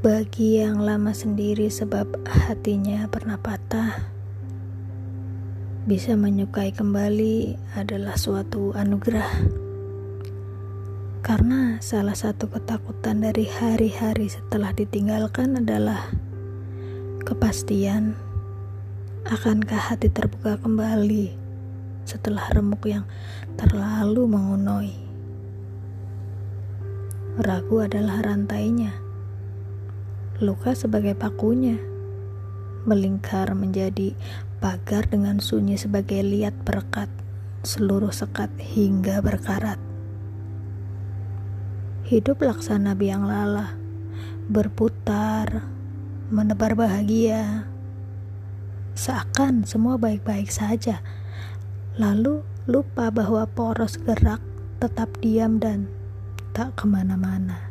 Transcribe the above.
Bagi yang lama sendiri sebab hatinya pernah patah, bisa menyukai kembali adalah suatu anugerah. Karena salah satu ketakutan dari hari-hari setelah ditinggalkan adalah kepastian akankah hati terbuka kembali setelah remuk yang terlalu mengunoi. Ragu adalah rantainya luka sebagai pakunya, melingkar menjadi pagar dengan sunyi sebagai liat perekat, seluruh sekat hingga berkarat. Hidup laksana biang lala, berputar, menebar bahagia. Seakan semua baik-baik saja, lalu lupa bahwa poros gerak tetap diam dan tak ke mana-mana.